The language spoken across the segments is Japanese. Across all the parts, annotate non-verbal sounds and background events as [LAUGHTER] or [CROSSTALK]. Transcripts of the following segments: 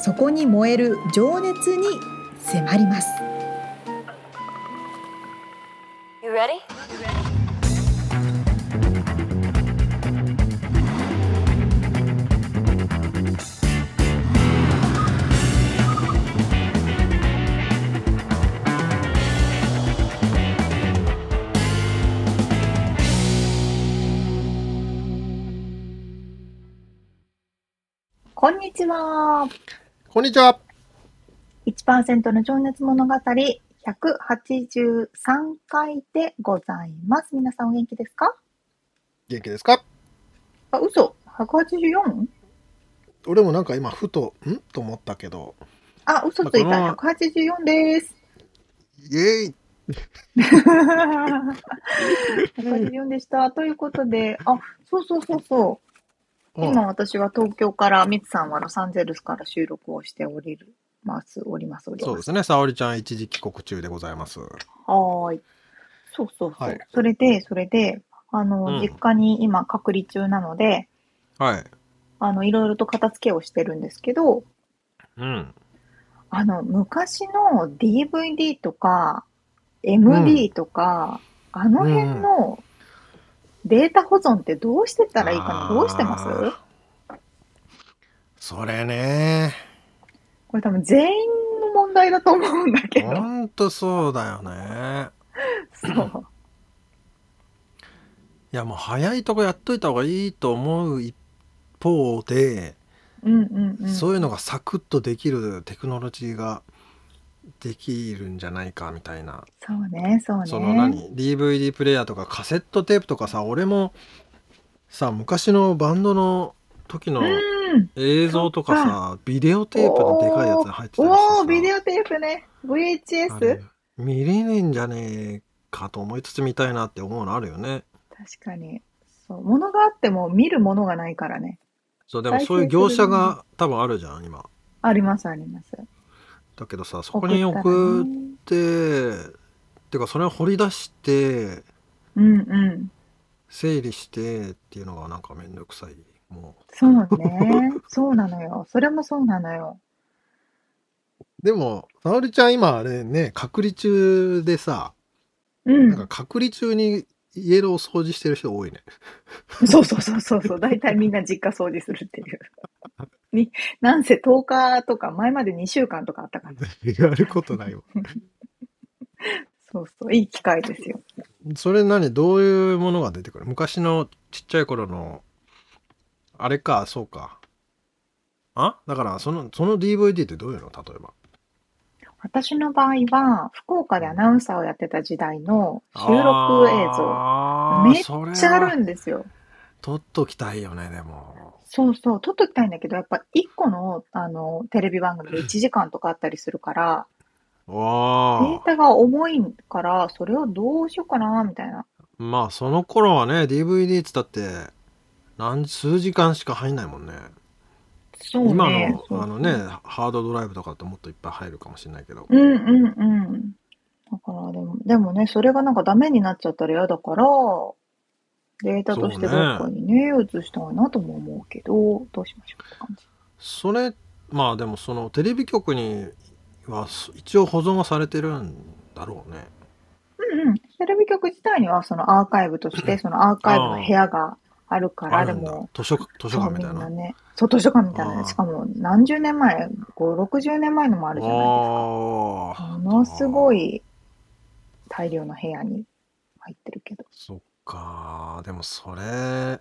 そこに燃える情熱に迫ります。You ready? こんにちは。こんにちは。1%の情熱物語183回でございます。皆さんお元気ですか？元気ですか？あ、嘘 ?184? 俺もなんか今ふと、ん？と思ったけど。あ、嘘ついた。184です。イェイ [LAUGHS] 184でした。ということで、あ、そうそうそうそう。今私は東京から、ミツさんはロサンゼルスから収録をしておりるます、おります、おります。そうですね。沙織ちゃん一時帰国中でございます。はい。そうそうそう。はい、それで、それで、あの、うん、実家に今隔離中なので、はい。あの、いろいろと片付けをしてるんですけど、うん。あの、昔の DVD とか、MD とか、うん、あの辺のデータ保存ってどうしてたらいいかな？どうしてます？それね。これ多分全員の問題だと思うんだけど。ほんとそうだよね。[LAUGHS] そう。いやもう早いとこやっといた方がいいと思う一方で、うんうんうん、そういうのがサクッとできるテクノロジーができるんじゃないかみたいな。そうねそうね。その何？DVD プレイヤーとかカセットテープとかさ俺もさ昔のバンドの時の映像とかさ、ビデオテープのでかいやつ入ってたりしておおビデオテープね。VHS 見れねえんじゃねえかと思いつつ見たいなって思うのあるよね。確かに。そう物があっても見るものがないからね。そうでもそういう業者が多分あるじゃん今。ありますありますだけどさそこに送ってってかそれを掘り出してうんうん。整理してっていうのがなんかめんどくさい。もう。そうね。そうなのよ。[LAUGHS] それもそうなのよ。でも沙織ちゃん今あれね隔離中でさ、うん、なんか隔離中に家の掃除してる人多いね。[LAUGHS] そうそうそうそうそう。大体みんな実家掃除するっていう。[LAUGHS] に、なんせ10日とか、前まで2週間とかあったから。やることないわ。そうそう。いい機会ですよ。それ何？どういうものが出てくる？昔のちっちゃい頃の、あれか、そうか。あ？だから、その、その DVD ってどういうの？例えば。私の場合は、福岡でアナウンサーをやってた時代の収録映像、めっちゃあるんですよ。撮っときたいよね、でも。そうそう、撮っときたいんだけど、やっぱ一個の、あの、テレビ番組で1時間とかあったりするから、データが重いから、それをどうしようかな、みたいな。まあ、その頃はね、DVD って言ったって、何、数時間しか入んないもんね。そうね、今のあのねハードドライブとかってもっといっぱい入るかもしれないけど。うんうんうん。だからでもでもねそれがなんかダメになっちゃったら嫌だからデータとしてどっかにね移したいなとも思うけどどうしましょうって感じ。それまあでもそのテレビ局には一応保存はされてるんだろうね。うんうん。テレビ局自体にはそのアーカイブとしてそのアーカイブの部屋があるから、でも。図書図書館みたいな。ね。そう、図書館みたいな。しかも何十年前、5、60年前のもあるじゃないですか。ものすごい大量の部屋に入ってるけど。そっか。でもそれ、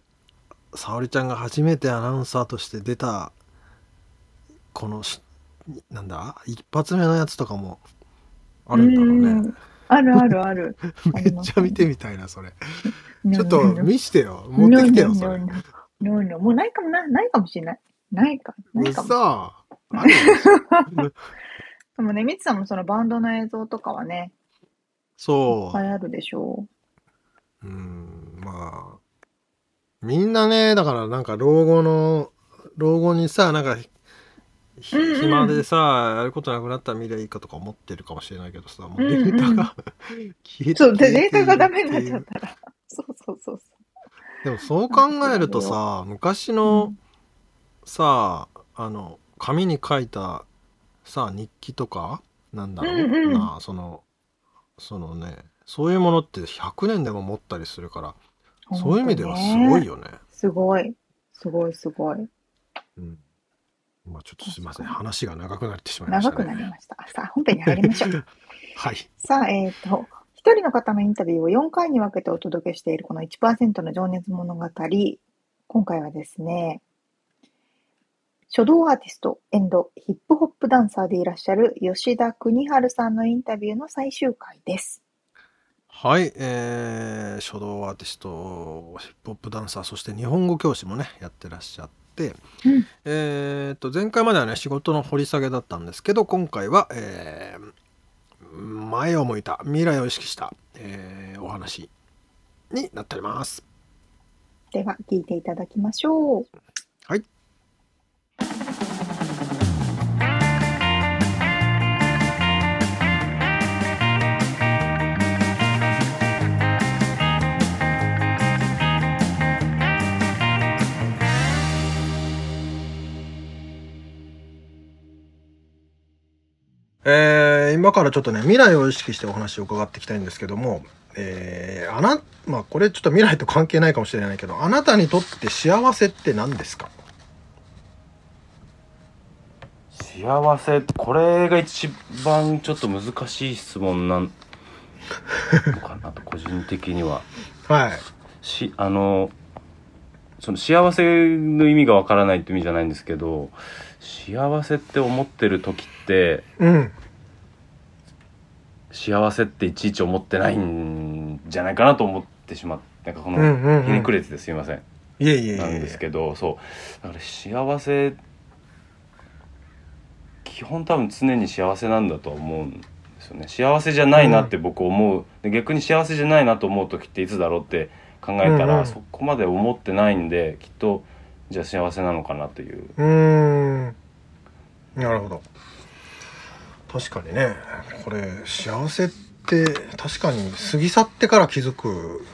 沙織ちゃんが初めてアナウンサーとして出た、このなんだ？一発目のやつとかもあるんだろうね。あるあるある。[LAUGHS] めっちゃ見てみたいな、それ。ちょっと見してよ。持ってきてよ、それ。no, no. もうないかもな、ないかもしれない。ないか。ないかも。さあ。[LAUGHS] でもね、みつさんもそのバンドの映像とかはね、いっそぱいあるでしょう。うん、まあ、みんなね、だからなんか老後の、老後にさ、なんか、暇でさ、やることなくなったら見りゃいいかとか思ってるかもしれないけどさ、もうデータが [LAUGHS] 消えてそう、データがダメになっちゃったら。そうそうそうそでもそう考えるとさ、昔う。のさ、あの、紙に書いたさ、日記とか、なんだろううんうんな、その、そのね、そういうものって100年でも持ったりするから、うんそういう意味ではすごいよね。すごい。すごいすごい。うん。まあちょっとすいません。話が長くなってしまいまし長たね。くなりました。さあ、本編に入りましょう。[LAUGHS] はい。さあ、えっ、と、一人の方のインタビューを4回に分けてお届けしているこの1%の情熱物語。今回はですね、書道アーティスト、エンド、ヒップホップダンサーでいらっしゃる吉田邦治さんのインタビューの最終回です。はい、えー、書道アーティスト、ヒップホップダンサー、そして日本語教師もね、やってらっしゃって、うんえー、と、前回まではね、仕事の掘り下げだったんですけど、今回は、えー、前を向いた、未来を意識した、えーお話になっております。では、聞いていただきましょう。今からちょっとね未来を意識してお話を伺っていきたいんですけども、えーあなまあこれちょっと未来と関係ないかもしれないけどあなたにとって幸せって何ですか？幸せこれが一番ちょっと難しい質問なんのかなと個人的には。はい。しあのその幸せの意味がわからないって意味じゃないんですけど幸せって思ってる時ってうん幸せっていちいち思ってないんじゃないかなと思ってしまってなんかこの、ひねくれててすいません。いえいえいえなんですけどそう。だから幸せ基本多分常に幸せなんだとは思うんですよね。幸せじゃないなって僕思う、で逆に幸せじゃないなと思う時っていつだろうって考えたら、うんうん。そこまで思ってないんできっとじゃあ幸せなのかなという。うーん。なるほど確かにね。これ幸せって確かに過ぎ去ってから気づく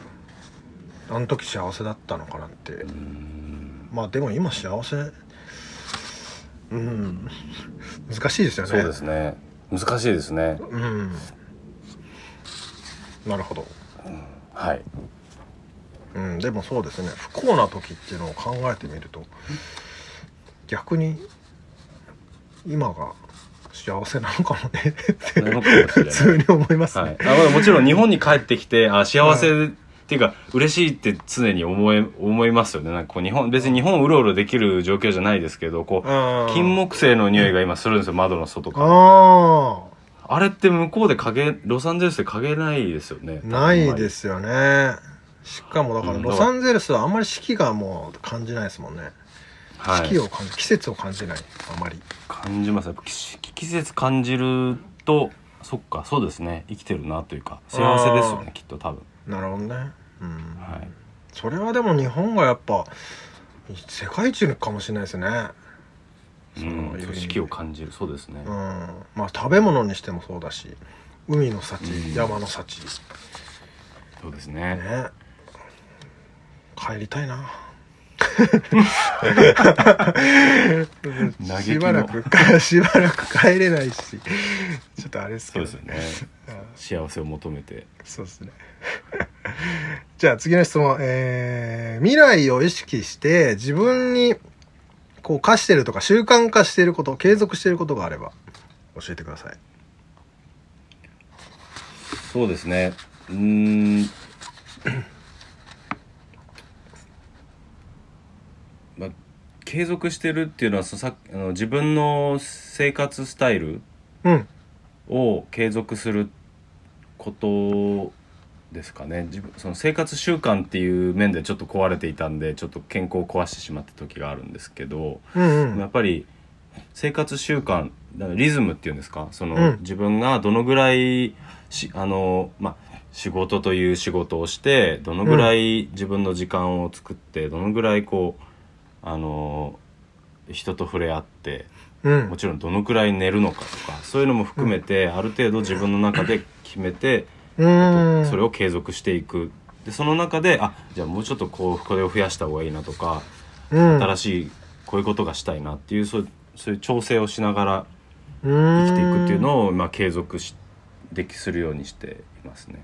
あの時幸せだったのかなって。まあでも今幸せうん。難しいですよね。そうですね。難しいですね。うん。なるほど。はい。うん、でもそうですね。不幸な時っていうのを考えてみると逆に今が幸せなのかもねってなのかもしれない普通に思いますね。はい、あまあもちろん日本に帰ってきてあ幸せっていうか嬉しいって常に思え思いますよね。なんかこう日本別に日本うろうろできる状況じゃないですけどこう金木犀の匂いが今するんですよ窓の外から。ああれって向こうで影ロサンゼルスで影ないですよね。あないですすよね。しかもだからうんロサンゼルスはあんまり四季がもう感じないですもんね。はい。四季を感じ季節を感じないあまり。感じます。やっぱ季季節感じるとそっかそうですね。生きてるなというか幸せですよねきっと多分。なるほどね。うん。はい。それはでも日本がやっぱ世界一かもしれないですね。そううんいう意味四季を感じる。そうですね、うん、まあ食べ物にしてもそうだし海の幸、うん。山の幸。そうですね。ね。帰りたいな [LAUGHS] しばらく [LAUGHS] しばらく帰れないし。ちょっとあれですけどそうですよね。幸せを求めて。そうですね。じゃあ次の質問、えー未来を意識して自分にこう課してるとか習慣化していること継続していることがあれば教えてください。そうですね。うーんまあ継続してるっていうのはさあの自分の生活スタイルうん。を継続することですかね。自分その生活習慣っていう面でちょっと壊れていたんでちょっと健康を壊してしまった時があるんですけど、うんうん。やっぱり生活習慣だからリズムっていうんですか？その、うん。自分がどのぐらいしあのまあ仕事という仕事をしてどのぐらい自分の時間を作って、どのぐらいこうあの人と触れ合ってうん。もちろんどのくらい寝るのかとかそういうのも含めて、ある程度自分の中で決めて、うん。それを継続していく。でその中であじゃあもうちょっとこうこれを増やした方がいいなとか、うん。新しいこういうことがしたいなっていうそうそういう調整をしながら生生きていくっていうのを、まあ、継続しできするようにしていますね。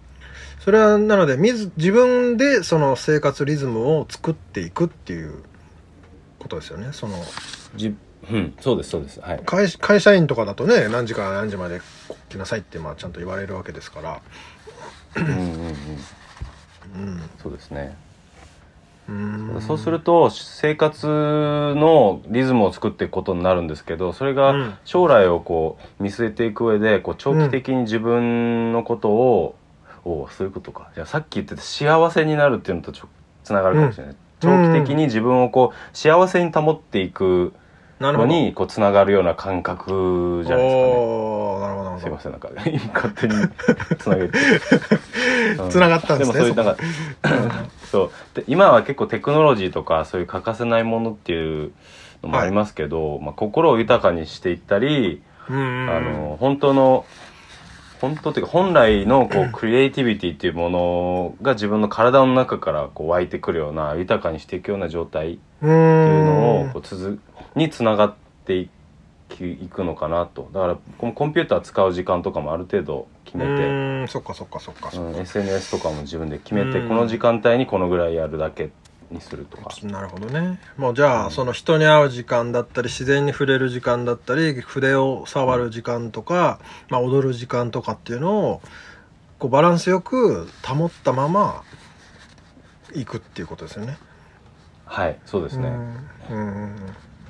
それはなので自自分でその生活リズムを作っていくっていうことですよね。そのじうん、そうですそうです。はい。会会社員とかだとね何時から何時まで来なさいってまあちゃんと言われるわけですから。うんうんうん、うん。そうですね。うん。そうすると生活のリズムを作っていくことになるんですけどそれうん。が将来をこう見据えていく上でこう長期的に自分のことを、おうそういうことか。じゃあさっき言ってた幸せになるっていうのとちょつながるかもしれない、うん長期的に自分をこう幸せに保っていくのにこうつながるような感覚じゃないですかね。すいませんなんか今勝手につなげて。ど [LAUGHS] つながったんですねでもそういうなんか [LAUGHS] そう。で今は結構テクノロジーとかそういう欠かせないものっていうのもありますけど、まあ、心を豊かにしていったり、うんうん。あの本当の本当っていうか本来のこうクリエイティビティっていうものが自分の体の中からこう湧いてくるような豊かにしていくような状態ってうんいうのをこう続につながっていくのかなと。だからこのコンピューター使う時間とかもある程度決めて。うんそっかそっかそっかそっうん、か、SNS とかも自分で決めてうんこの時間帯にこのぐらいやるだけにするとか。なるほどね。もうじゃあ、うん。その人に会う時間だったり自然に触れる時間だったり筆を触る時間とか、まあ、踊る時間とかっていうのをこうバランスよく保ったままいくっていうことですよね。はいそうですね、うん。うん。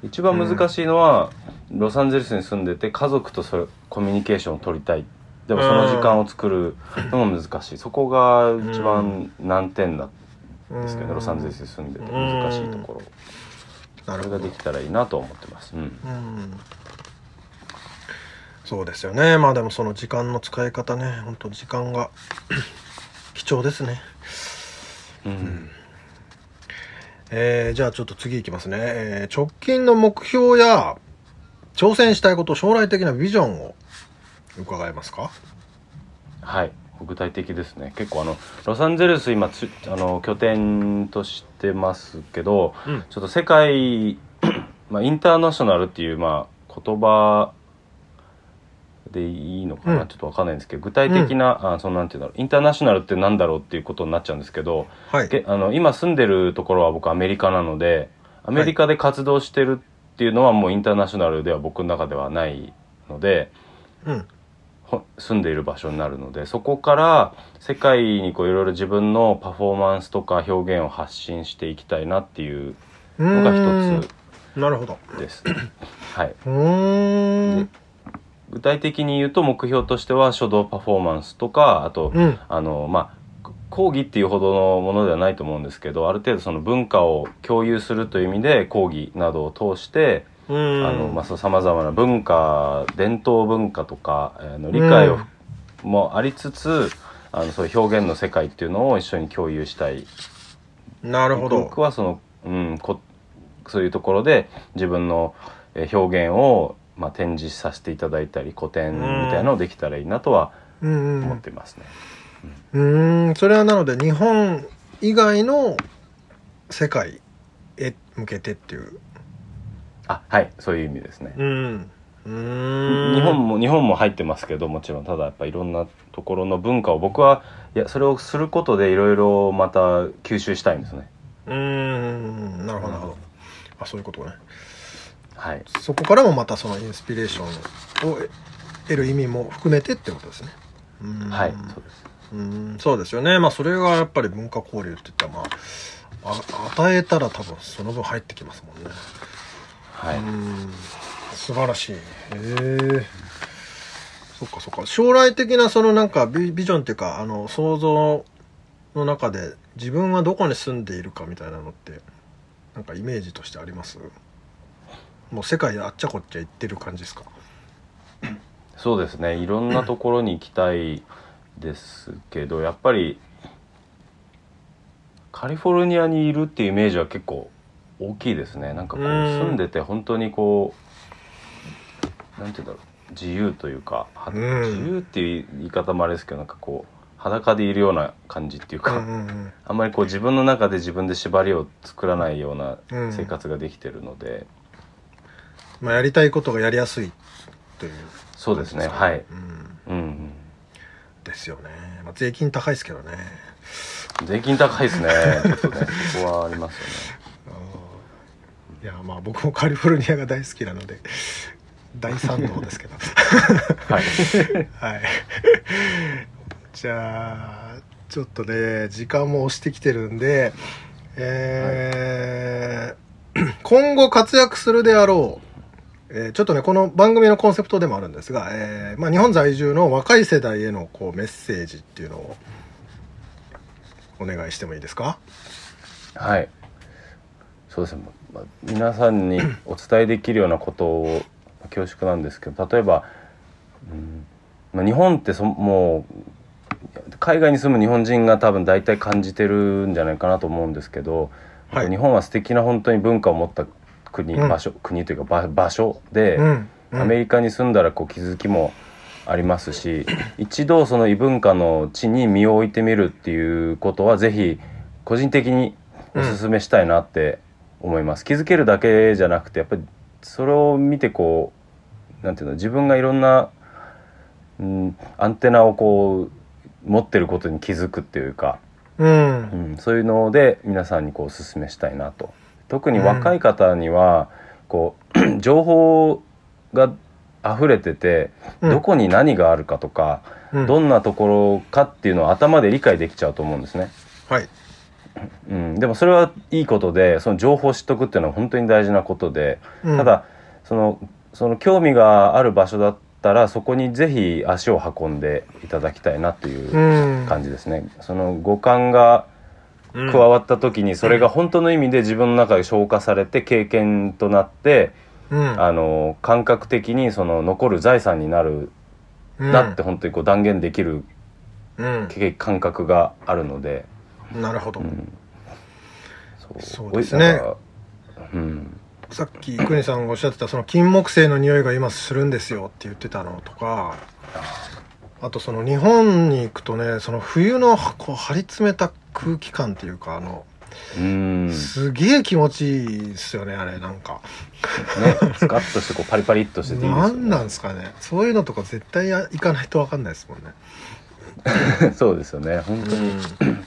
一番難しいのは、ロサンゼルスに住んでて家族とそれコミュニケーションを取りたい。でもその時間を作るのも難しい。そこが一番難点なんうんですけど、ロサンゼルスに住んでて難しいところ。それができたらいいなと思ってます、うん、うん。そうですよね。まあでもその時間の使い方ね。本当時間が [CLEARS THROAT] 貴重ですね。うん。えーじゃあちょっと次いきますね、えー直近の目標や挑戦したいこと将来的なビジョンを伺えますか？はい具体的ですね。結構あのロサンゼルス今つあの拠点としてますけど、うん。ちょっと世界まあインターナショナルっていうまあ言葉でいいのかな、うん。ちょっとわかんないんですけど具体的な、あそのなんていうんだろうインターナショナルってなんだろうっていうことになっちゃうんですけど、はい。けあの今住んでるところは僕アメリカなのでアメリカで活動してるっていうのはもうインターナショナルでは僕の中ではないので。うん。ほ住んでいる場所になるのでそこから世界にこういろいろ自分のパフォーマンスとか表現を発信していきたいなっていうのが一つなるほど。つです。[COUGHS] はい、うーん。具体的に言うと目標としては書道パフォーマンスとかあと、うん。あのまあ講義っていうほどのものではないと思うんですけどある程度その文化を共有するという意味で講義などを通してうんあのまあ、さまざまな文化伝統文化とか、えーの理解を、もありつつあのそういう表現の世界っていうのを一緒に共有したい。なるほど。僕はその、うん、こそういうところで自分のえー表現を、まあ、展示させていただいたり個展みたいなのをできたらいいなとはうん。思ってますね。うん。うーん。それはなので日本以外の世界へ向けてっていうあはいそういう意味ですね。うん。うーん。日本も日本も入ってますけどもちろん。ただやっぱいろんなところの文化を僕はいやそれをすることでいろいろまた吸収したいんですね。うーん。なるほどなるほど。あそういうことね。はい、そこからもまたそのインスピレーションを得る意味も含めてってことですね。うーん。はい、そうです。うーんそうですよね。まあそれがやっぱり文化交流って言ったらまああ与えたら多分その分入ってきますもんねはい、素晴らしい。へえそっかそっか。将来的なそのなんかビビジョンっていうかあの想像の中で自分はどこに住んでいるかみたいなのってなんかイメージとしてあります？もう世界であっちゃこっちゃ行ってる感じですか？そうですね。いろんなところに行きたいですけどやっぱりカリフォルニアにいるっていうイメージは結構大きいですね。なんかこううん。住んでて本当にこうなんて言うんだろう。自由というかはうん。自由っていう言い方もあれですけどなんかこう裸でいるような感じっていうか、うんうんあんまりこう自分の中で自分で縛りを作らないようなうん。生活ができてるので、まあ、やりたいことがやりやすいという。そうですね。はい、うん、うんうん、ですよね、まあ、税金高いですけどね。税金高いですね。ちょっとねそこはありますよねいやまあ僕もカリフォルニアが大好きなので大賛同ですけど。[LAUGHS] はい。はい。じゃあちょっとね時間も押してきてるんでえー今後活躍するであろう、えーちょっとねこの番組のコンセプトでもあるんですが、えーまあ、日本在住の若い世代へのこうメッセージっていうのをお願いしてもいいですか？はいそうですね、まあ、皆さんにお伝えできるようなことを恐縮なんですけど例えば、うんまあ、日本ってそもう海外に住む日本人が多分大体感じてるんじゃないかなと思うんですけど、はい。日本は素敵な本当に文化を持った国、うん。場所国というか場場所で、うん。うん。アメリカに住んだらこう気づきもありますし [LAUGHS] 一度その異文化の地に身を置いてみるっていうことはぜひ個人的にお勧めしたいなって思います、気づけるだけじゃなくてやっぱりそれを見てこうなんていうの自分がいろんな、うん、アンテナをこう持ってることに気づくっていうか、うん。うん、そういうので皆さんにこうお勧めしたいなと。特に若い方にはこう [CLEARS THROAT] 情報が溢れててうん。どこに何があるかとか、うん。どんなところかっていうのを頭で理解できちゃうと思うんですね。はいうん、でもそれはいいことでその情報を知っとくっていうのは本当に大事なことで、うん。ただそのその興味がある場所だったらそこにぜひ足を運んでいただきたいなといううん。感じですね。その五感がうん。加わった時にそれが本当の意味で自分の中で消化されて経験となって、うん。あの感覚的にその残る財産になるなって本当にこう断言できる感覚があるので、なるほど、うん、そうですね。うん。さっき国さんがおっしゃってたその金木犀の匂いが今するんですよって言ってたのとかあとその日本に行くとねその冬のこう張り詰めた空気感っていうかあのすげえ気持ちいいですよねあれなんか。スカッとしてこうパリパリっとしてていいですよね。何なんですかね。そういうのとか絶対や行かないと分かんないですもんね。[LAUGHS] そうですよね本当に、うん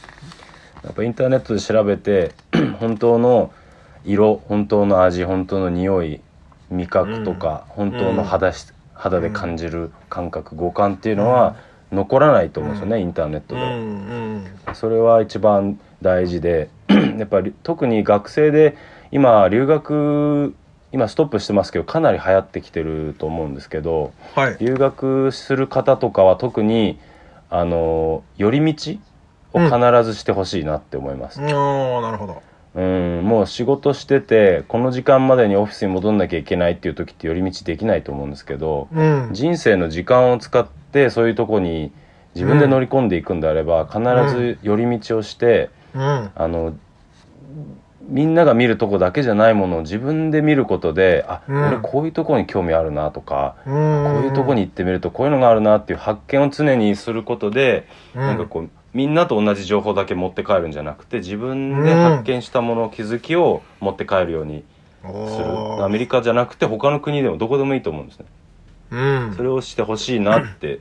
やっぱインターネットで調べて [CLEARS THROAT] 本当の色本当の味本当の匂い味覚とか、本当の肌し肌で感じる感覚五感っていうのは残らないと思うんですよね、インターネットで、うんうん。それは一番大事で [CLEARS THROAT] やっぱり特に学生で今留学今ストップしてますけどかなり流行ってきてると思うんですけどはい。留学する方とかは特にあの寄り道を必ずしてほしいなって思います、ああなるほど。うん、もう仕事しててこの時間までにオフィスに戻んなきゃいけないっていう時って寄り道できないと思うんですけどうん。人生の時間を使ってそういうとこに自分で乗り込んでいくんであれば、必ず寄り道をして、うん。あのみんなが見るとこだけじゃないものを自分で見ることであ、うん。俺こういうとこに興味あるなとか、こういうとこに行ってみるとこういうのがあるなっていう発見を常にすることで、なんかこうみんなと同じ情報だけ持って帰るんじゃなくて自分で発見したもの気づきを持って帰るようにする、おアメリカじゃなくて他の国でもどこでもいいと思うんですね。うん。それをしてほしいなって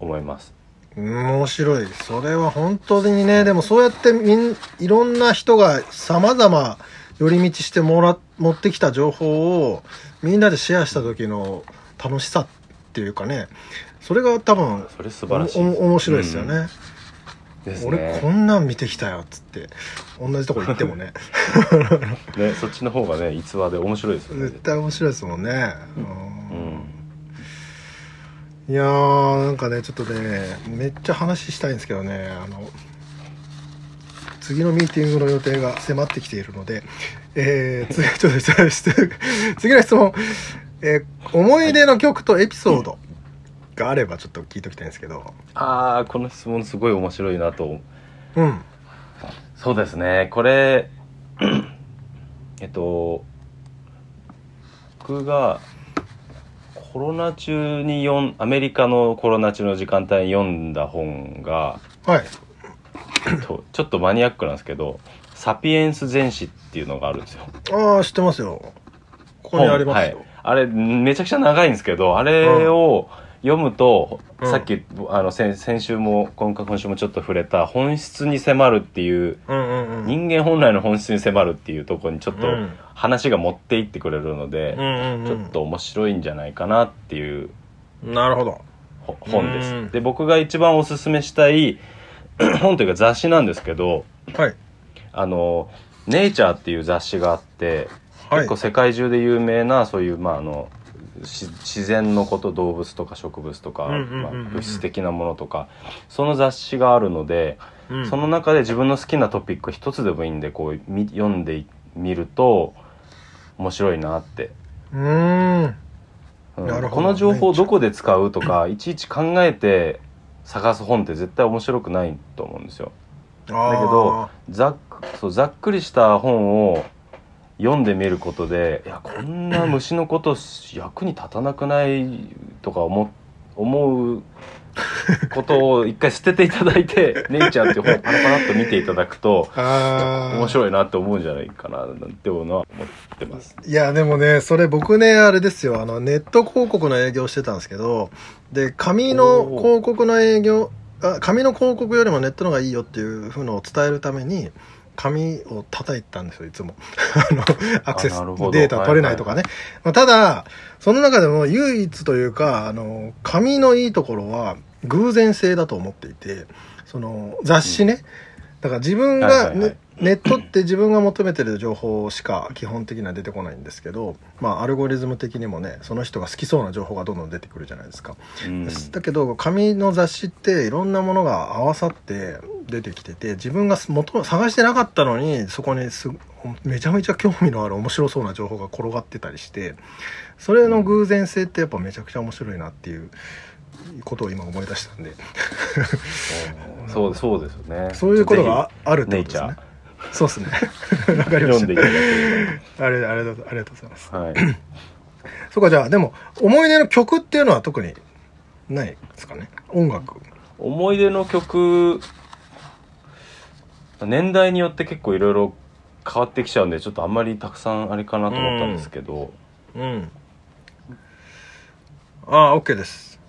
思います。面白い。それは本当にねでもそうやってみんいろんな人がさまざま寄り道してもら持ってきた情報をみんなでシェアした時の楽しさっていうかね。それが多分それ素晴らしい面白いですよね、うんです俺ねこんなん見てきたよっつって同じとこ行ってもね。[LAUGHS] ねそっちの方がね逸話で面白いですよね。絶対面白いですもんね、ううん。んいやーなんかねちょっとねめっちゃ話したいんですけどねあの次のミーティングの予定が迫ってきているので、えー、[LAUGHS] 次ちょっと次の質問、えー思い出の曲とエピソードがあればちょっと聞いておきたいんですけど。ああこの質問すごい面白いなと。思ううん。そうですね。これ [CLEARS THROAT] えっと僕がコロナ中に読んアメリカのコロナ中の時間帯に読んだ本が、はい。えっと、ちょっとマニアックなんですけど「サピエンス全史」っていうのがあるんですよ。ああ知ってますよ。ここにありますよ、はい、あれめちゃくちゃ長いんですけどあれを読むと、うん。さっきあの先先週も今今週もちょっと触れた本質に迫るっていううんうんうん。人間本来の本質に迫るっていうところにちょっとうん。話が持っていってくれるのでう、んうんうん。ちょっと面白いんじゃないかなっていうなるほど。ほ本でうんす。で僕が一番おすすめしたい [CLEARS THROAT] 本というか雑誌なんですけどはい。あの「ネイチャー」っていう雑誌があってはい。結構世界中で有名なそういうまああのし自然のこと動物とか植物とか、物質的なものとかその雑誌があるので、うん。その中で自分の好きなトピック一つでもいいんでこうみ読んでみると面白いなって、うーん。この情報をどこで使うとかいちいち考えて探す本って絶対面白くないと思うんですよ。だだけどざっそうざっくりした本を読んでみることでいやこんな虫のこと役に立たなくないとか思思うことを一回捨てていただいて「[LAUGHS] ネイチャー」っていう本をパラパラっと見ていただくと面白いなって思うんじゃないかななんていうのは思ってます。いやでもねそれ僕ねあれですよ。あのネット広告の営業してたんですけどで紙の広告の営業あ紙の広告よりもネットの方がいいよっていうふうのを伝えるために紙を叩いてたんですよいつも。[LAUGHS] あのアクセスデータ取れないとかね、まあ、ただその中でも唯一というかあの紙のいいところは偶然性だと思っていてその雑誌ね、だから自分が、ねネットって自分が求めてる情報しか基本的には出てこないんですけど、まあ、アルゴリズム的にもねその人が好きそうな情報がどんどん出てくるじゃないですか。うん。だけど紙の雑誌っていろんなものが合わさって出てきてて自分が元探してなかったのにそこにすめちゃめちゃ興味のある面白そうな情報が転がってたりしてそれの偶然性ってやっぱめちゃくちゃ面白いなっていうことを今思い出したんで [LAUGHS] そうそうですよね。そういうことがぜああるってことですねー。そうですね。[LAUGHS] わかりましたあれありがとうありがとうございます。ば。はい。[CLEARS THROAT] そうかじゃあでも思い出の曲っていうのは特にないですかね？音楽。思い出の曲年代によって結構いろいろ変わってきちゃうんでちょっとあんまりたくさんあれかなと思ったんですけど、うん。ああ OK です。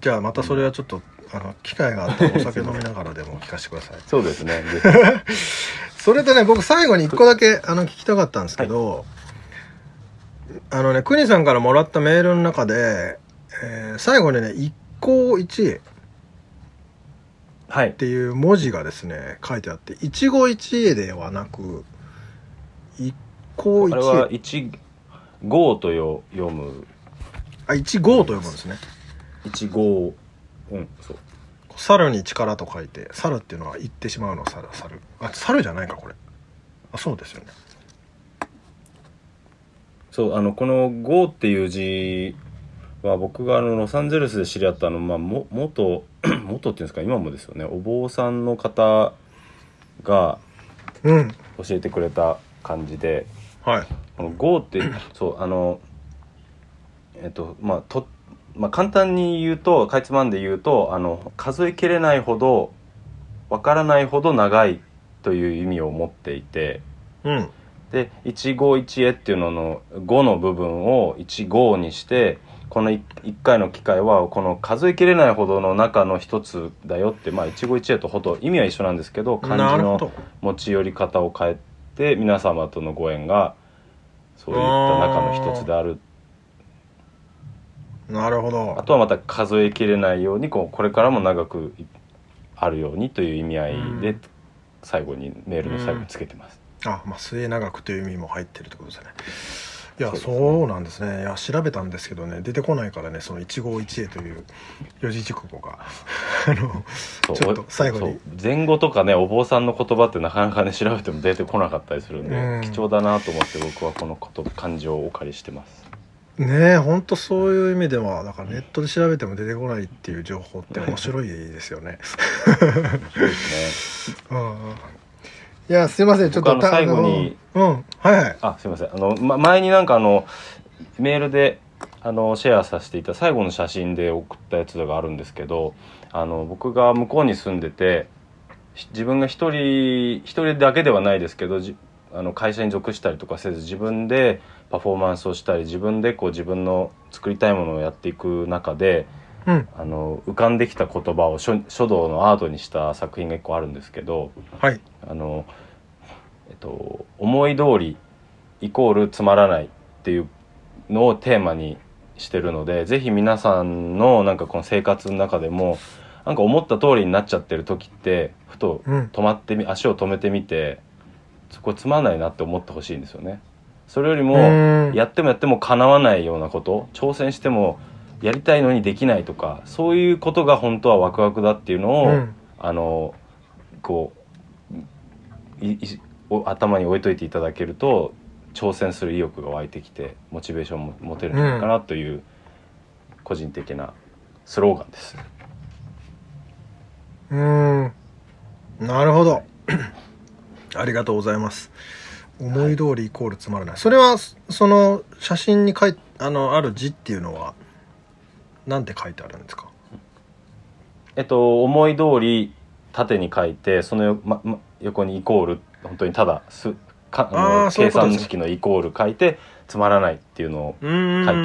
じゃあまたそれはちょっと、あの機会があったらお酒飲みながらでも聞かせてください。[LAUGHS] そうですねぜ [LAUGHS] それでね僕最後に一個だけあの聞きたかったんですけど、あのね国さんからもらったメールの中で、えー最後にね一向一会っひはい。ていう文字がですね書いてあって一期一会ではなく一向一あれは会一号とよ読む。あ一号と読むんですね。一号。うんそう。猿に力と書いて猿っていうのは言ってしまうの猿。猿。あ猿じゃないかこれ。あそうですよね。そうあのこの「号」っていう字は僕があのロサンゼルスで知り合ったの、まあ、も元 [CLEARS THROAT] 元っていうんですか今もですよね。お坊さんの方がうん。教えてくれた感じではい。この「号」って [CLEARS THROAT] そうあのえっとまあと、まあ、簡単に言うとかいつまんで言うとあの数えきれないほどわからないほど長いという意味を持っていてうん。で一号一会っていうのの5の部分を一号にしてこの 1, 回の機会はこの数えきれないほどの中の一つだよってまあ一号一会とほど意味は一緒なんですけど漢字の持ち寄り方を変えて皆様とのご縁がそういった中の一つである。なるほど。あとはまた数えきれないようにこうこれからも長くいあるようにという意味合いでうん。最後にメールの最後につけてます。あまあ末永くという意味も入ってるってことですねいやそうなんですね。いや調べたんですけどね出てこないからねその一期一会という四字熟語が。[LAUGHS] あのちょっと最後に。前後とかねお坊さんの言葉ってなかなかね調べても出てこなかったりするんで、うん。貴重だなと思って僕はこのこと漢字をお借りしてます。ねえほんとそういう意味ではだからネットで調べても出てこないっていう情報って面白いですよね。面白いですね。[LAUGHS] うんうんいやすいませんちょっと最後に。うんはいはい。あすいません。あの、ま、前になんかあのメールであのシェアさせていた最後の写真で送ったやつがあるんですけどあの僕が向こうに住んでてし自分が一人一人だけではないですけどじあの会社に属したりとかせず自分でパフォーマンスをしたり自分でこう自分の作りたいものをやっていく中でうんあの浮かんできた言葉を書書道のアートにした作品が一個あるんですけどはい。あの、えっと、思い通りイコールつまらないっていうのをテーマにしてるのでぜひ皆さんのなんかこの生活の中でもなんか思った通りになっちゃってる時ってふとうん。止まってみ足を止めてみてそこつまんないなって思ってほしいんですよね。それよりもうん。やってもやっても叶わないようなこと挑戦してもやりたいのにできないとかそういうことが本当はワクワクだっていうのを、うん。あのこういいお頭に置いといていただけると挑戦する意欲が湧いてきてモチベーションも持てるんじゃないかなという個人的なスローガンです。うん。なるほど。[COUGHS] ありがとうございます。思い通りイコールつまらない。それはその写真に書いあのある字っていうのはなんて書いてあるんですか？えっと思い通り縦に書いてそのよ、まま、横にイコール本当にただすかあの計算式のイコール書いてつまらないっていうのを書い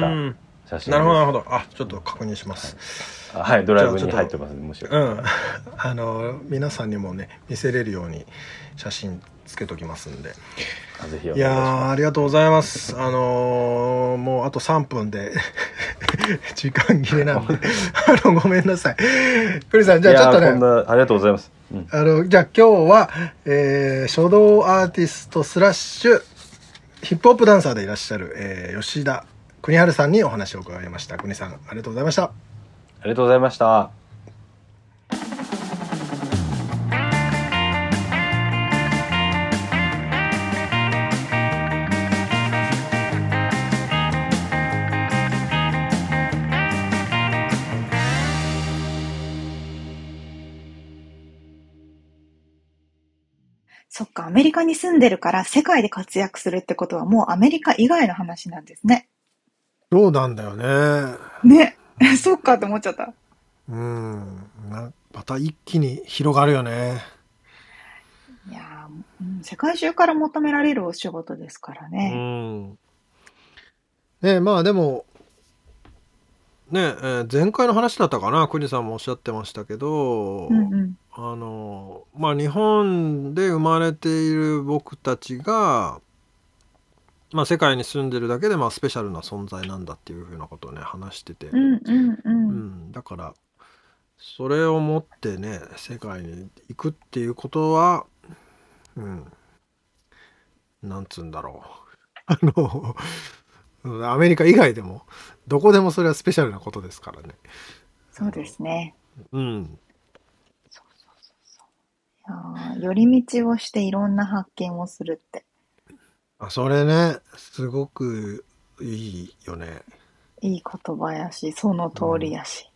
たん。写真なるほどなるほど。どあちょっと確認します、あはい。ドライブに入ってます。むしろ、うん。あの皆さんにもね見せれるように写真つけときますんで。いやありがとうございます。あのーもうあと3分で [LAUGHS] 時間切れなんで。あのごめんなさい。クリさんすじゃあちょっとね。なありがとうございます、うん、あのじゃあ今日は、えー書道アーティストスラッシュヒップホップダンサーでいらっしゃる、えー吉田国春さんにお話を伺いました。国さんありがとうございました。ありがとうございましたそっか、アメリカに住んでるから世界で活躍するってことはもうアメリカ以外の話なんですね。そうなんだよねね。[LAUGHS] そっかって思っちゃった。うんなまた一気に広がるよねいや世界中から求められるお仕事ですからうね。んねまあでもねえー前回の話だったかな国さんもおっしゃってましたけど、うんうん。あのまあ日本で生まれている僕たちが、まあ、世界に住んでるだけでまあスペシャルな存在なんだっていうふうなことをね話してて、うんうんう。うんんだからそれを持ってね世界に行くっていうことはうんなんつうんだろう [LAUGHS] あのうんアメリカ以外でもどこでもそれはスペシャルなことですからね。そうですね。うんそうそうそうそう。いやー寄り道をしていろんな発見をするって。あそれねすごくいいよね。いい言葉やし、その通りやし。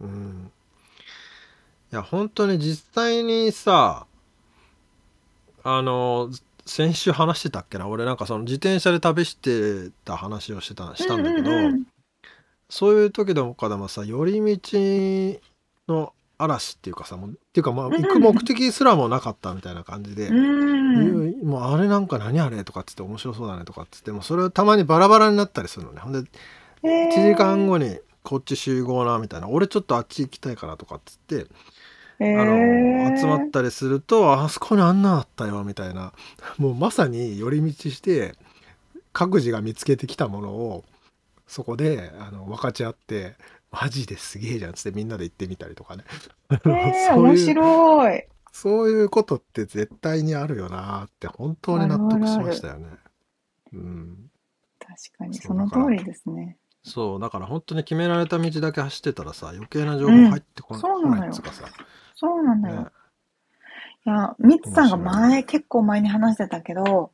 うん、いや本当に実際にさあの先週話してたっけな？俺なんかその自転車で旅してた話をしてたしたんだけど、うん。うんうんそういう時でもかでもさ寄り道の嵐っていうかさもうっていうかまあ行く目的すらもなかったみたいな感じで。うもうあれなんか何あれとかっつって面白そうだねとかっつってもうそれをたまにバラバラになったりするのね。ほんで1 1時間後にこっち集合なみたいな俺ちょっとあっち行きたいからとかっつってあの集まったりするとあそこにあんなあったよみたいなもうまさに寄り道して各自が見つけてきたものをそこであの分かち合ってマジですげえじゃんっつってみんなで行ってみたりとかねえー、[LAUGHS] 面白い。そういうことって絶対にあるよなって本当に納得しましたよね。うん、確かにその通りですね。そうだから本当に決められた道だけ走ってたらさ余計な情報入ってこ,、ないっつうかさ、そうなんだよ。ねいや、ミツさんが前、結構前に話してたけど、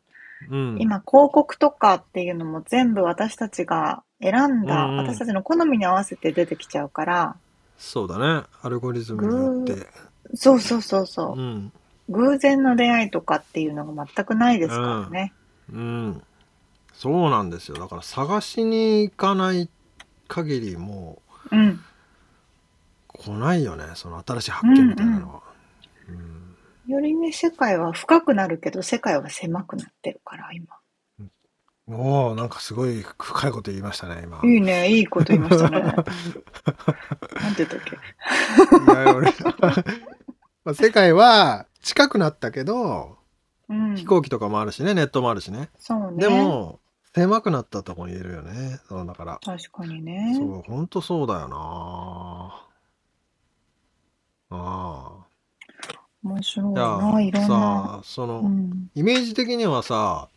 うん、今広告とかっていうのも全部私たちが選んだ、うんうん。私たちの好みに合わせて出てきちゃうから、そうだね。アルゴリズムによって、そうそうそうそう。う、ん。偶然の出会いとかっていうのが全くないですからね。うん、そうなんですよ。だから探しに行かない限りもうん。う来ないよね。その新しい発見みたいなのは。うんよりね、世界は深くなるけど、世界は狭くなってるから、今。おおなんかすごい深いこと言いましたね今。いいね、いいこと言いましたね。[LAUGHS] なんて言ったっけ？いや俺 [LAUGHS] まあ世界は近くなったけどうん。飛行機とかもあるしねネットもあるしねそうね。でも狭くなったとこに言えるよねそうだから確かにね。そうほんとそうだよなあ面白いな、あいろんな。その、うん。イメージ的にはさ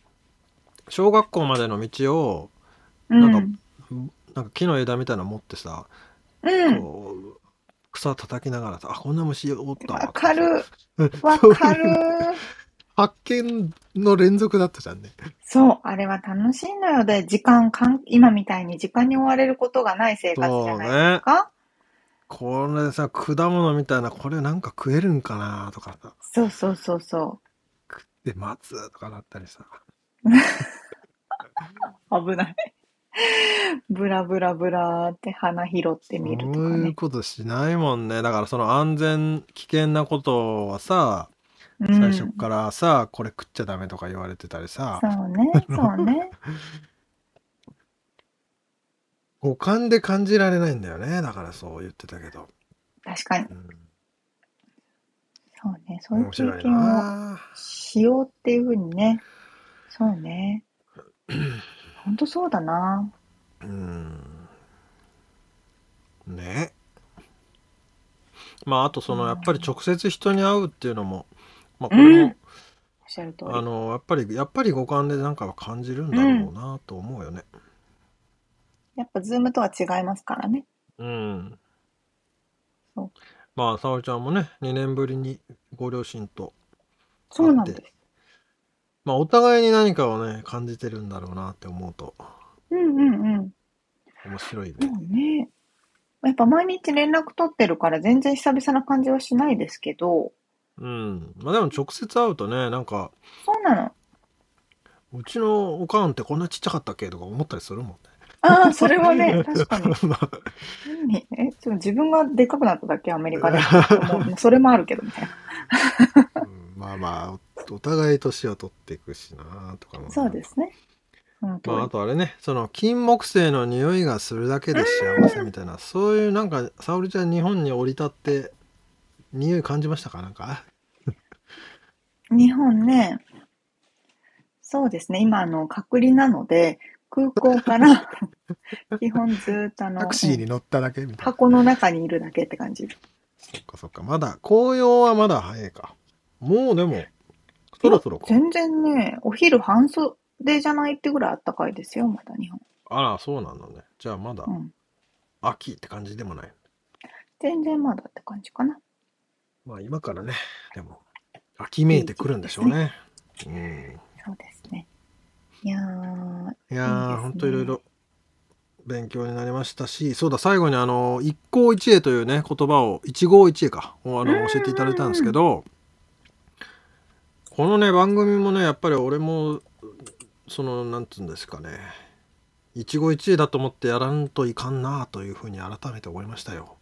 小学校までの道をうん。なんなんか木の枝みたいなの持ってさ、うん。こう草叩きながらさあこんな虫おったわわかる。うんわかる。[LAUGHS] 発見の連続だったじゃんね。そう、あれは楽しいのよ。で、時間かん、今みたいに時間に追われることがない生活じゃないですか。これさ果物みたいなこれなんか食えるんかなとかさそうそうそうそ食って待つとかなったりさう。[LAUGHS] 危ない。ブラブラブラーって花拾ってみるとかそういうね。ことしないもんねだからその安全危険なことはさうん最初からさ、これ食っちゃダメとか言われてたりさそうね、そうね。[LAUGHS] 五感で感じられないんだよねだからそう言ってたけど、確かに。うんそうね、そういう経験をなしようっていうふうにね。そうね。ほんとそうだな。うんねまああとそのやっぱり直接人に会うっていうのもまあこれも、うん。あのやっぱりやっぱり五感でなんかは感じるんだろうなと思うよね。やっぱズームとは違いますからね。うん。そうまあ沙織ちゃんもね2年ぶりにご両親とそうなんです。まあお互いに何かをね感じてるんだろうなって思うとうんうんうん。面白いそね。うね。やっぱ毎日連絡取ってるから全然久々な感じはしないですけど、うん。まあでも直接会うとねなんかそうなの。うちのおかんってこんなちっちゃかったっけ？とか思ったりするもんね。ああ、それはね、[LAUGHS] 確かに。[LAUGHS] え、ちょっと自分がでかくなっただけアメリカで。も [LAUGHS] うそれもあるけどみたいな。うんまあまあおお互い年を取っていくしなとかもそうですね。まあ、あとあれねその金木犀の匂いがするだけで幸せみたいなそういうなんか沙織ちゃん日本に降り立って匂い感じましたか？なんか？日本ね、そうですね。今、あの、隔離なので、空港から [LAUGHS] 基本ずーっとあの、タクシーに乗っただけみたいな箱の中にいるだけって感じ。そっかそっかまだ紅葉はまだ早いかもうでもそろそろか全然ね、お昼半袖じゃないってぐらい暖かいですよ、まだ日本。あらそうなんだねじゃあまだうん。秋って感じでもない全然まだって感じかな。まあ今からねでも秋めいてくるんでしょうねうんそうですね。いやー、いやー、ほんといろいろ勉強になりましたし、そうだ、最後にあの、一期一会というね、言葉を、一期一会か、をあのうん教えていただいたんですけど、このね、番組もね、やっぱり俺も、その、なんつうんですかね、一期一会だと思ってやらんといかんなというふうに改めて思いましたよ。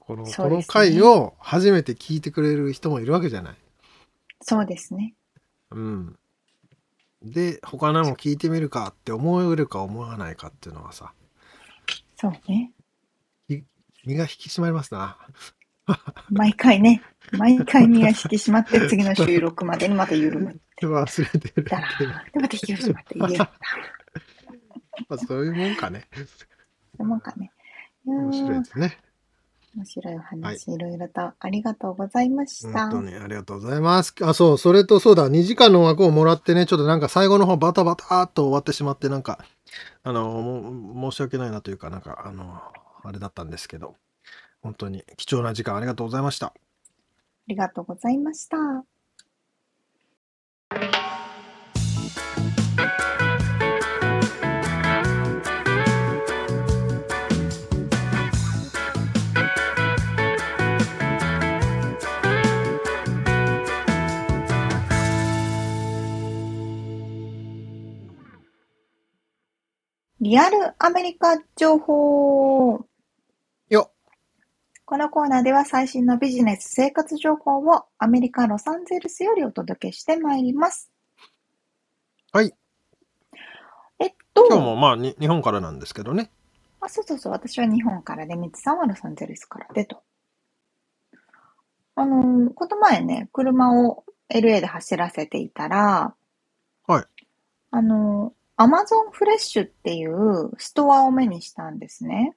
この、そうですねこの回を初めて聞いてくれる人もいるわけじゃない。そうですね。うん。で、他のも聞いてみるかって思えるか思わないかっていうのはさ、そうね。身が引き締まりますな。[LAUGHS] 毎回ね、毎回身が引き締まって次の収録までにまた緩む。忘れてるだで、また引き締まって、いや、まあそういうもんかね。そうもんかね。面白いーですね。面白いお話、いろいろとありがとうございました。本当にありがとうございます。あ、そう、それとそうだ、2時間の枠をもらってね、ちょっとなんか最後の方バタバタっと終わってしまって、なんか、あの、も申し訳ないなというか、なんか、あの、あれだったんですけど、本当に貴重な時間ありがとうございました。ありがとうございました。リアルアメリカ情報。よこのコーナーでは最新のビジネス生活情報をアメリカ・ロサンゼルスよりお届けしてまいります。はい。えっと、今日もまあに日本からなんですけどね。あ、そうそうそう、私は日本からで、ミツさんはロサンゼルスからでと。あのーこの前ね、車を LA で走らせていたら、はい。あのー、アマゾンフレッシュっていうストアを目にしたんですね。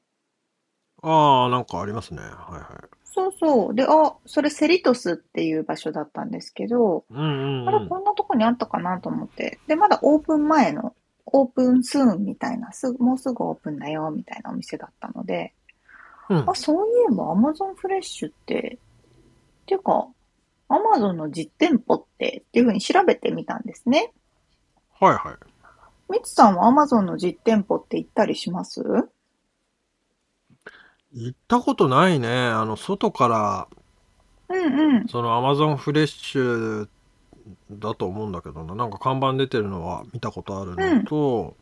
ああ、なんかありますね。はいはい。そうそう。で、あ、それセリトスっていう場所だったんですけど、うんうんあれ、うん。こんなとこにあったかなと思って。で、まだオープン前の、オープンスーンみたいな、すぐ、もうすぐオープンだよ、みたいなお店だったので、うんあ、そういえば Amazon フレッシュって、っていうか、Amazon の実店舗って、っていうふうに調べてみたんですね。はいはい。みつさんは Amazon の実店舗って行ったりします？行ったことないね。あの、外から、うんうん。そのアマゾンフレッシュだと思うんだけどな。なんか看板出てるのは見たことあるのと、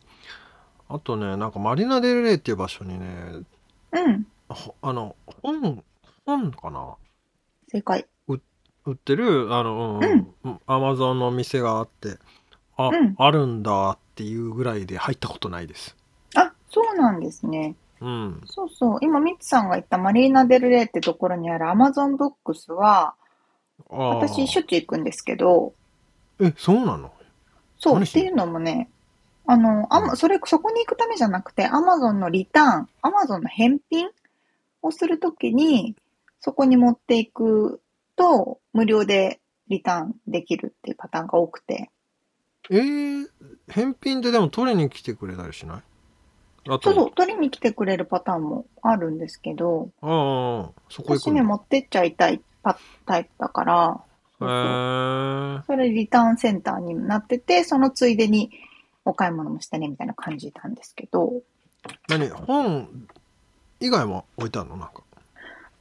あとね、なんかマリナデルレイっていう場所にね、うん。ほあの、本、本かな？正解。売ってる、あの、うん、アマゾンの店があって、あ、うんあるんだっていうぐらいで入ったことないです。あ、そうなんですね。うん。そうそう。今、みつさんが言ったマリーナ・デル・レイってところにある Amazon ブックスは、私しょっちゅう行くんですけど、え、そうなの？そう、っていうのもね、あの、あうんま、それ、そこに行くためじゃなくて、アマゾンのリターン、アマゾンの返品をするときに、そこに持っていくと、無料でリターンできるっていうパターンが多くて。えー、返品ででも取りに来てくれたりしない？あと、そう取りに来てくれるパターンもあるんですけど、ああ、そこ行私ね。持ってっちゃいたいパタイプだから、へー。それリターンセンターになってて、そのついでにお買い物もしてね、みたいな感じなんですけど、何？本以外も置いてあるの？なんか。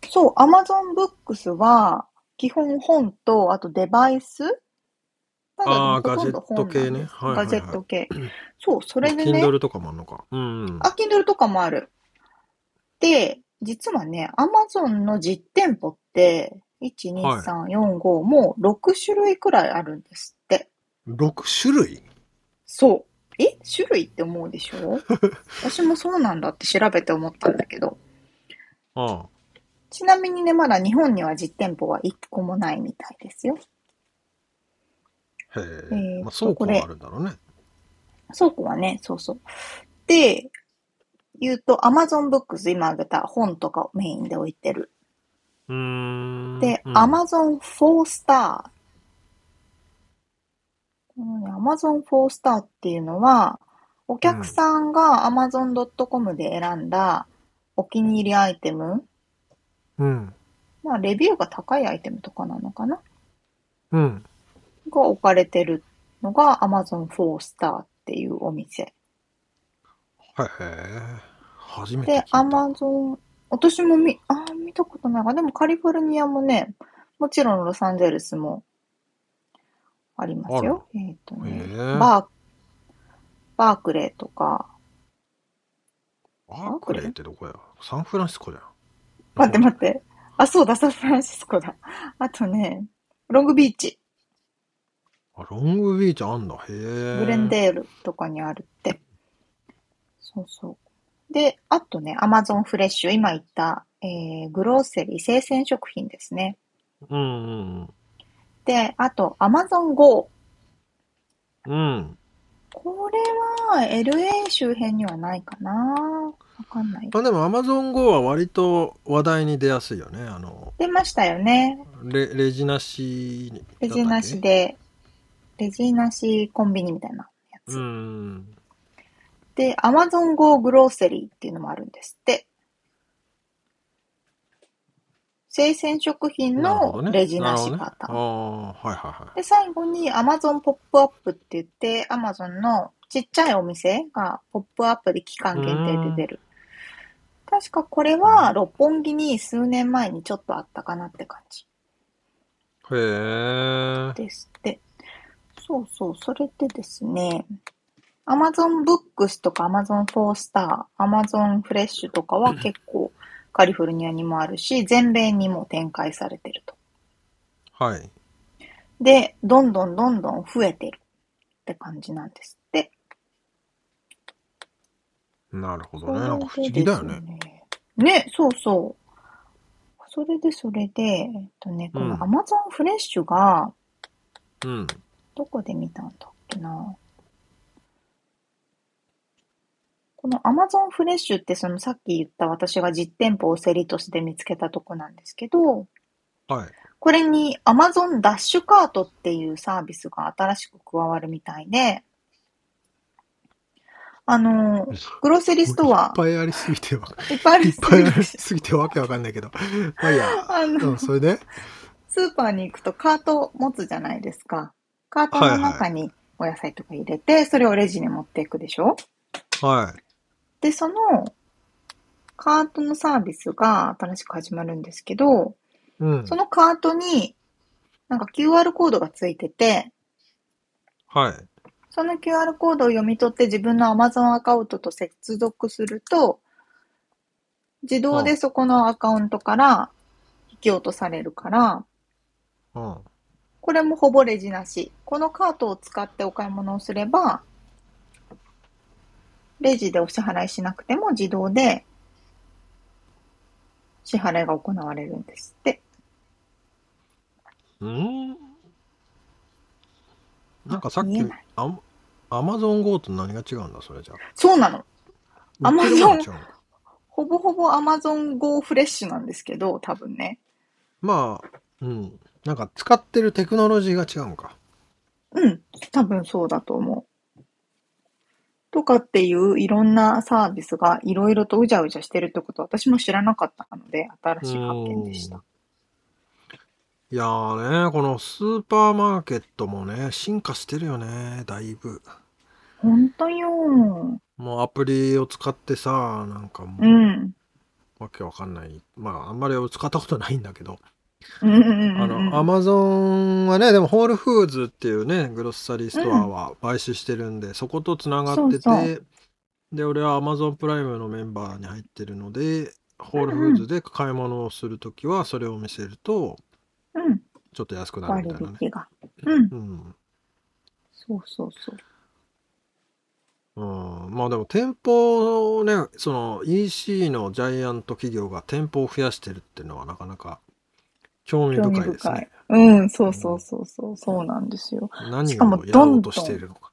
そう、Amazon Books は、基本本と、あとデバイスただほとんど本なんですガジェット系ねはいはいはいガジェット系。[CLEARS THROAT] そう、それでね、Kindle とかもあるのか。うんうん。あ、Kindle とかもある。で、実はね、Amazon の実店舗って、1、2、はい3、4、5、もう6種類くらいあるんですって。6種類？そう。え種類って思うでしょ？[LAUGHS] 私もそうなんだって調べて思ったんだけど。あちなみにね、まだ日本には実店舗は1個もないみたいですよ。あ。へええ。ーまあ、倉庫があるんだろうね。倉庫はね、そうそう。で、言うと Amazon Books 今挙げた本とかをメインで置いてる。うーん。で、うん Amazon 4 Star。このね、Amazon 4 Star っていうのは、お客さんが Amazon.com で選んだお気に入りアイテム、うん。まあ、レビューが高いアイテムとかなのかなうん。が置かれてるのが Amazon 4 Star っていうお店。へえ。初めて聞いで、た。アマゾン、私も見、あー、見たことないが、でもカリフォルニアもね、もちろんロサンゼルスもありますよ。えっ、とね、バー、バークレーとか、バークレーってどこや？サンフランシスコじゃん。待って待って、あ、そうだ、サンフランシスコだ。あとね、ロングビーチ、あ、ロングビーチあんだ。へえ。グレンデールとかにあるって。そうそう。で、あとね、アマゾンフレッシュ、今言った、えー、グローセリー、生鮮食品ですね。うんうんで、あと、アマゾン GO。うん。うん。これは LA 周辺にはないかなわかんない。まあでも Amazon Go は割と話題に出やすいよね。あの、出ましたよね。レレジなしに。レジなしで、レジなしコンビニみたいなやつ。うん。で、Amazon Go グローセリーっていうのもあるんですって。生鮮食品のレジなしるほどね型。ああ、はいはいはい。で、最後に Amazon ポップアップって言って、Amazon のちっちゃいお店がポップアップで期間限定で出る。確かこれは六本木に数年前にちょっとあったかなって感じへえ。ですって。そうそう、それでですね、Amazon Books とか Amazon 4 Star、Amazon Fresh とかは結構カリフォルニアにもあるし、全米にも展開されてると。はい。で、どんどんどんどん増えてるって感じなんですって。なるほどね。なんか不思議だよね。ね。ね、そうそう。それでそれで、えっとね、こうんの Amazon フレッシュが、うん。どこで見たんだっけな。この Amazon フレッシュってそのさっき言った私が実店舗をセリとして見つけたとこなんですけど、はい。これに Amazon ダッシュカートっていうサービスが新しく加わるみたいで、あの、グロセリストアいっ、ぱいありすぎてわかいっぱいあるいっぱいありすぎてわけわかんないけど。まあいいや。[LAUGHS] あの、うん、それで？スーパーに行くとカート持つじゃないですか。カートの中にお野菜とか入れて、それをレジに持っていくでしょ？はい。で、そのカートのサービスが新しく始まるんですけど、うんそ。のカートになんか QR コードがついてて、はい。その QR コードを読み取って自分の Amazon アカウントと接続すると、自動でそこのアカウントから引き落とされるから、うん。これもほぼレジなし。このカートを使ってお買い物をすれば、レジでお支払いしなくても自動で支払いが行われるんですって。うん。なんかさっきアマアマゾン GO と何が違うんだ、それじゃあ。そうなの。売ってるものが違うの？ほぼほぼ Amazon Go フレッシュなんですけど、多分ね。まあ、うん。なんか使ってるテクノロジーが違うのか。うん、多分そうだと思う。とかっていういろんなサービスがいろいろとうじゃうじゃしてるってこと私も知らなかったので、新しい発見でした。いやーね、このスーパーマーケットもね、進化してるよね、だいぶ。ほんとよ。もうアプリを使ってさ、なんかもう、うん。わけわかんない。まあ、あんまり使ったことないんだけど。あの、アマゾンはね、でもホールフーズっていうね、グロッサリーストアは買収してるんで、そことつながってて、そうそで、俺はアマゾンプライムのメンバーに入ってるので、ホールフーズで買い物をするときは、それを見せると、うん。ちょっと安くな割るみたいなね。うん。そうそうそう。うん、まあでも店舗をね、その EC のジャイアント企業が店舗を増やしてるっていうのはなかなか興味深いですね。うん、そうそうそうそう。そうなんですよ。何しかもをやろうとしているのか。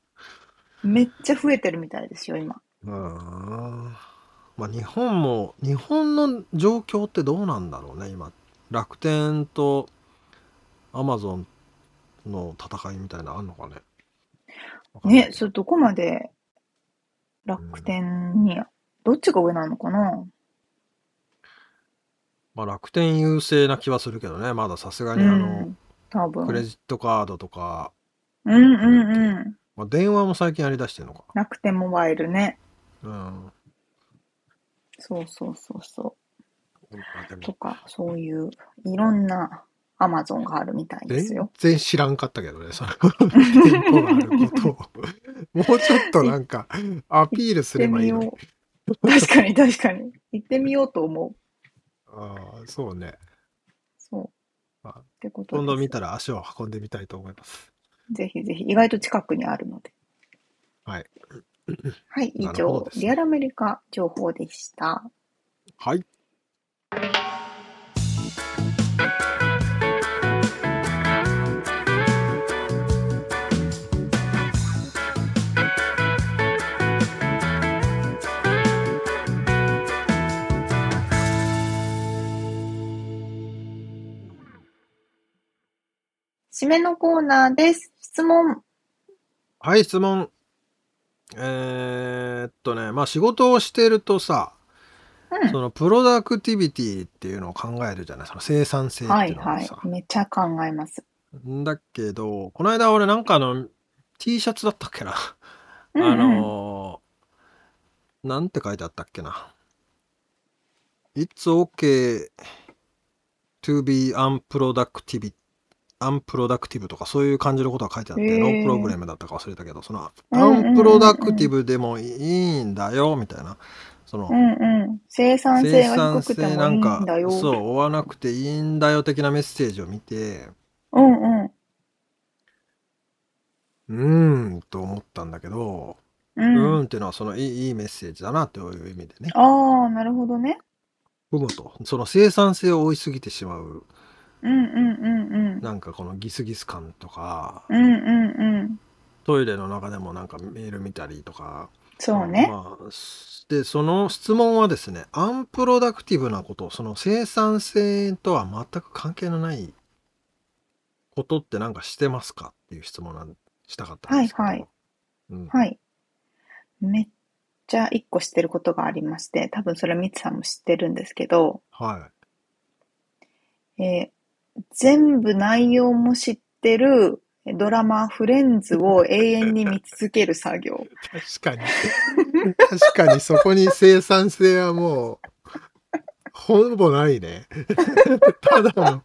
めっちゃ増えてるみたいですよ、今。うんまあ日本も、日本の状況ってどうなんだろうね、今。楽天とアマゾンの戦いみたいなのあんのかね。わかね、それどこまで楽天に、どっちが上なのかな？まあ楽天優勢な気はするけどね、まださすがにあの、うん、多分。クレジットカードとか、うんうんうん。まあ、電話も最近やりだしてるのか。楽天モバイルね。うん。そうそうそうそまあでう。もとか、そういう、いろんなアマゾンがあるみたいです全よ。然知らんかったけどね、その店舗があることを。[LAUGHS] もうちょっとなんか、アピールすればいいのに。行ってみよう。確かに確かに。行ってみようと思う。ああ、そうね。そう。まあってこと。今度見たら足を運んでみたいと思います。ぜひぜひ、意外と近くにあるので。はい。はい、以上、ねリアルアメリカ情報でした。はい。締めのコーナーです。質問。はい、質問。えーっとね、まあ仕事をしてるとさ、うんそのプロダクティビティっていうのを考えるじゃない？その生産性ってはいいうはいのがさ。。めっちゃ考えます。んだけど、この間俺なんかあの T シャツだったっけな？うんうんあのーなんて書いてあったっけな？It's okay to be unproductive, unproductive とかそういう感じのことが書いてあって、へーノープログラムだったか忘れたけど、そのうんうんうんうん unproductive でもいいんだよみたいな。そのうんうん。生産性が低くてもいいなんだよ。そう追わなくていいんだよ的なメッセージを見てうんうん。うーんと思ったんだけど、う。うんーんっていうのはそのいいいいメッセージだなという意味でねああ、なるほどね。踏むとその生産性を追いすぎてしまううんうんうんうん。なんかこのギスギス感とかうんうんうん。トイレの中でもなんかメール見たりとかそうね。まあ、でその質問はですねアンプロダクティブなことその生産性とは全く関係のないことってなんかしてますかっていう質問なんしたかったんですけど、はいはいうん、はい。めっちゃ一個知ってることがありまして、多分それはミツさんも知ってるんですけど、はえー全部内容も知ってるドラマフレンズを永遠に見続ける作業。確かに。確かにそこに生産性はもうほぼないね。[LAUGHS] ただの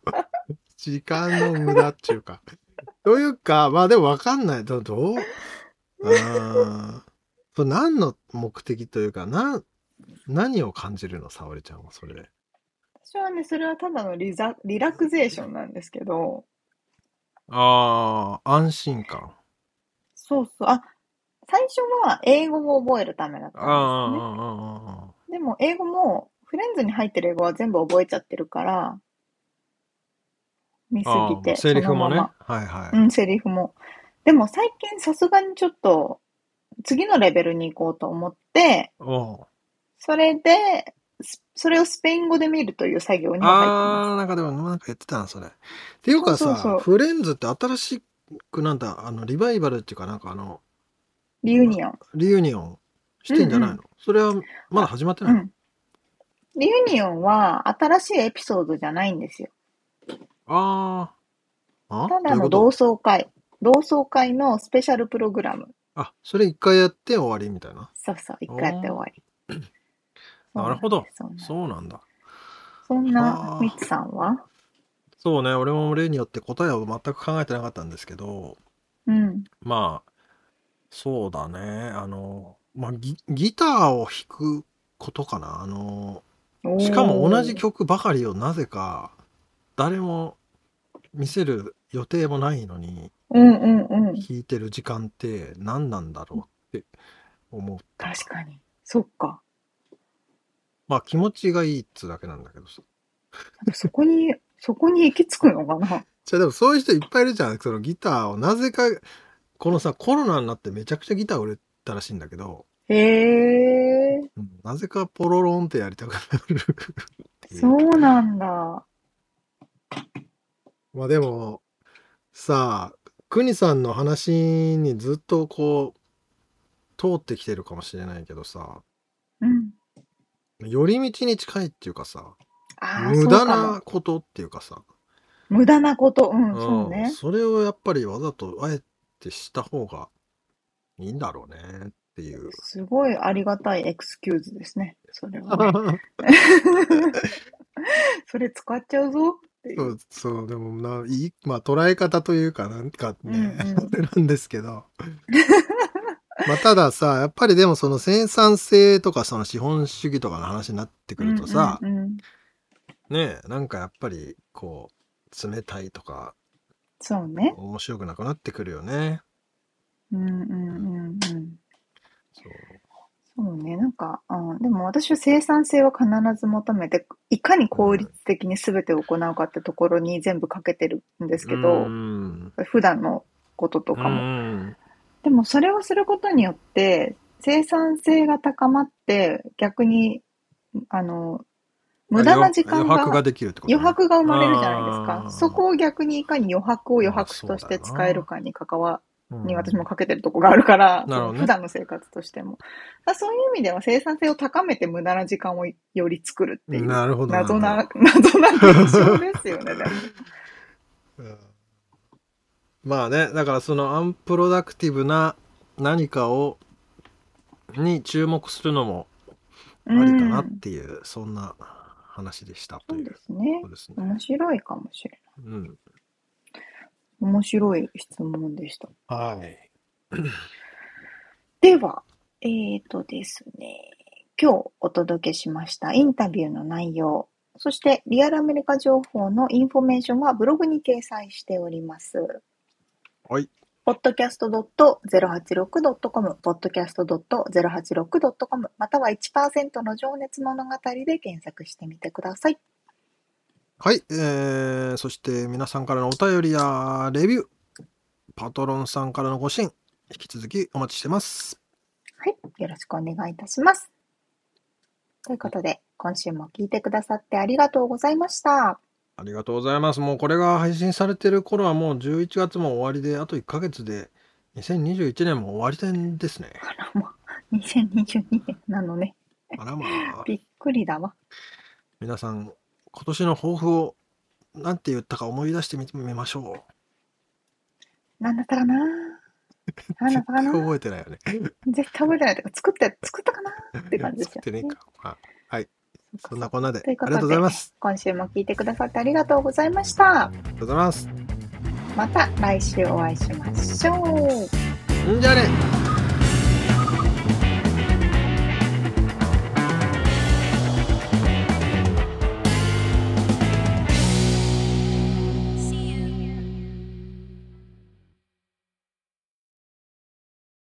時間の無駄っていうか。というかまあでも分かんない。どどう？あ何の目的というかな何を感じるの？沙織ちゃんはそれで。私はね、それはただのリザリラクゼーションなんですけど、ああ安心感。そうそう。あ、最初は英語を覚えるためだったんですね。でも英語もフレンズに入ってる英語は全部覚えちゃってるから、見すぎて、セリフもね。そのまはいはい、まうん、セリフも。でも最近さすがにちょっと次のレベルに行こうと思って、それで、スそれをスペイン語で見るという作業には入ってまああ、なんかでも、なんか言ってたな、それ。っていうかさ、そうそうそうフレンズって新しくなんだ、あの、リバイバルっていうかなんかあの、す。 reunion。reunion してんじゃないの、うんそれはまだ始まってないの、うん。リユニオンは新しいエピソードじゃないんですよ。ああ。あ？ただの同窓会。同窓会のスペシャルプログラム。あ、それ一回やって終わりみたいな？そうそう、一回やって終わり。なるほどそうなんだ。そんなミツさんは？そうね、俺も例によって答えを全く考えてなかったんですけど、うん。まあ、そうだね、あの、まあギ、ギターを弾くことかな。あの、しかも同じ曲ばかりをなぜか誰も見せる予定もないのにうんうんうん。弾いてる時間って何なんだろうって思った。確かに。そっか。まあ気持ちがいいっつうだけなんだけどさ。そこに、[LAUGHS] そこに行き着くのかな？じゃあでもそういう人いっぱいいるじゃん。そのギターをなぜか、このさコロナになってめちゃくちゃギター売れたらしいんだけど、へえ、うんなぜかポロロンってやりたくなる。そうなんだ。まあでもさあ国さんの話にずっとこう通ってきてるかもしれないけどさうん。寄り道に近いっていうかさああ、無駄なことっていうかさ、無駄なこと。うん、うんそうね。それをやっぱりわざとあえてした方がいいんだろうねっていう。すごいありがたいエクスキューズですね。それはね。[LAUGHS] それ使っちゃうぞってい。そううそうでもないいまあ捉え方というかなんかね、うんうん [LAUGHS] あれなんですけど [LAUGHS] まあたださやっぱりでもその生産性とかその資本主義とかの話になってくるとさ、うんうんうんねえなんかやっぱりこう冷たいとかそうね。面白くなくなってくるよね。うんうんうんうん。そうそうね。なんか、うん、でも私は生産性は必ず求めて、いかに効率的に全てを行うかってところに全部かけてるんですけうど、ん普段のこととかうも。んでもそれをすることによって生産性が高まって逆にあの無駄な時間余白がが、できるってことね、余白が生まれるじゃないですあか。ー。そこを逆にいかに余白を余白あとして使えるかに関わうん。に私もかけてるとこがあるから、なるほどね。普段の生活としても。そういう意味では生産性を高めて無駄な時間をより作るっていうなるほど謎な謎な現象ですよね、うん [LAUGHS] まあねだからそのアンプロダクティブな何かをに注目するのもありかなっていう、そんな話でしたそうというですねですね。面白いかもしれない。うん、面白い質問でした。はい。では、えーとですね、今日お届けしましたインタビューの内容、そしてリアルアメリカ情報のインフォメーションはブログに掲載しております。はい。podcast.086.com、podcast.086.com、または1%の情熱物語で検索してみてください。はい、えー、そして皆さんからのお便りやレビュー、パトロンさんからのご支援、引き続きお待ちしてます。はい。よろしくお願いいたします。ということで、今週も聞いてくださってありがとうございました。ありがとうございます。もうこれが配信されてる頃はもう11月も終わりで、あと1ヶ月で2021年も終わり点ですね。あら、もう、2022年なのね。あらまあ、びっくりだわ。皆さん、今年の抱負を何て言ったか思い出してみみましょなんだったかな？う。なんだったかな？覚えてないよね。絶対覚えてないとか、作って、作ったかな？って感じですよ [LAUGHS] 作ってねえか。まあはい。そんなこんなで、ありがとうございます。今週も聞いてくださってありがとうございました。ありがとうございます。また来週お会いしましょう。んじゃあね